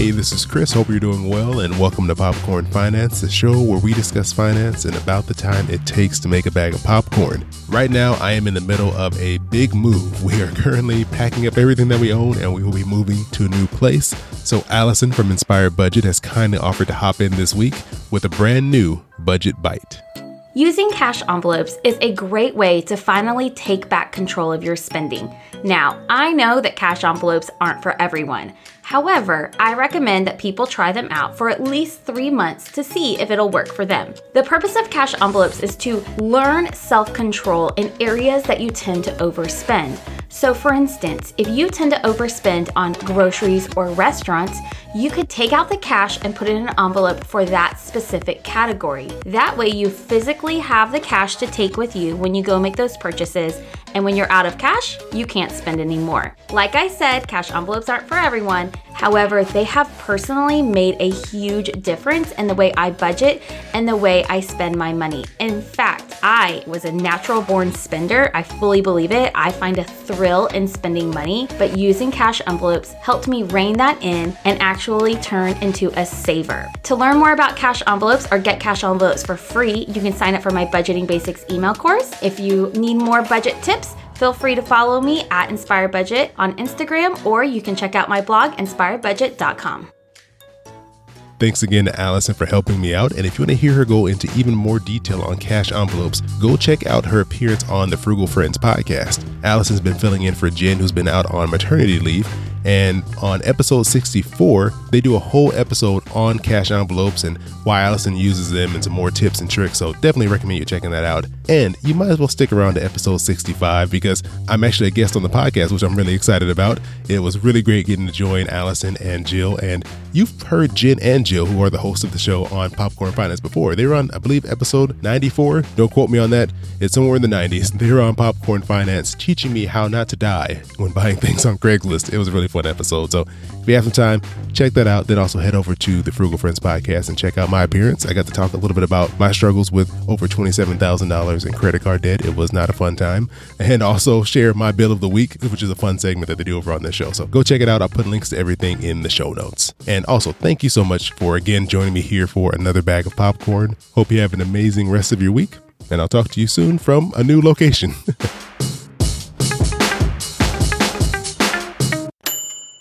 Hey, this is Chris. Hope you're doing well, and welcome to Popcorn Finance, the show where we discuss finance and about the time it takes to make a bag of popcorn. Right now, I am in the middle of a big move. We are currently packing up everything that we own, and we will be moving to a new place. So, Allison from Inspired Budget has kindly offered to hop in this week with a brand new budget bite. Using cash envelopes is a great way to finally take back control of your spending. Now, I know that cash envelopes aren't for everyone. However, I recommend that people try them out for at least three months to see if it'll work for them. The purpose of cash envelopes is to learn self control in areas that you tend to overspend. So, for instance, if you tend to overspend on groceries or restaurants, you could take out the cash and put it in an envelope for that specific category. That way, you physically have the cash to take with you when you go make those purchases, and when you're out of cash, you can't spend anymore. Like I said, cash envelopes aren't for everyone. However, they have personally made a huge difference in the way I budget and the way I spend my money. In fact, I was a natural born spender. I fully believe it. I find a thrill in spending money, but using cash envelopes helped me rein that in and actually turn into a saver. To learn more about cash envelopes or get cash envelopes for free, you can sign up for my Budgeting Basics email course. If you need more budget tips, Feel free to follow me at Inspired Budget on Instagram, or you can check out my blog, inspiredbudget.com. Thanks again to Allison for helping me out. And if you want to hear her go into even more detail on cash envelopes, go check out her appearance on the Frugal Friends podcast. Allison's been filling in for Jen, who's been out on maternity leave. And on episode 64, they do a whole episode on cash envelopes and why Allison uses them and some more tips and tricks. So definitely recommend you checking that out. And you might as well stick around to episode 65 because I'm actually a guest on the podcast, which I'm really excited about. It was really great getting to join Allison and Jill. And you've heard Jen and Jill, who are the hosts of the show on Popcorn Finance before. They were on, I believe, episode 94. Don't quote me on that. It's somewhere in the 90s. They were on Popcorn Finance teaching me how not to die when buying things on Craigslist. It was really fun episode. So if you have some time, check that out. Then also head over to the Frugal Friends podcast and check out my appearance. I got to talk a little bit about my struggles with over $27,000 in credit card debt. It was not a fun time. And also share my bill of the week, which is a fun segment that they do over on this show. So go check it out. I'll put links to everything in the show notes. And also, thank you so much for again joining me here for another bag of popcorn. Hope you have an amazing rest of your week. And I'll talk to you soon from a new location.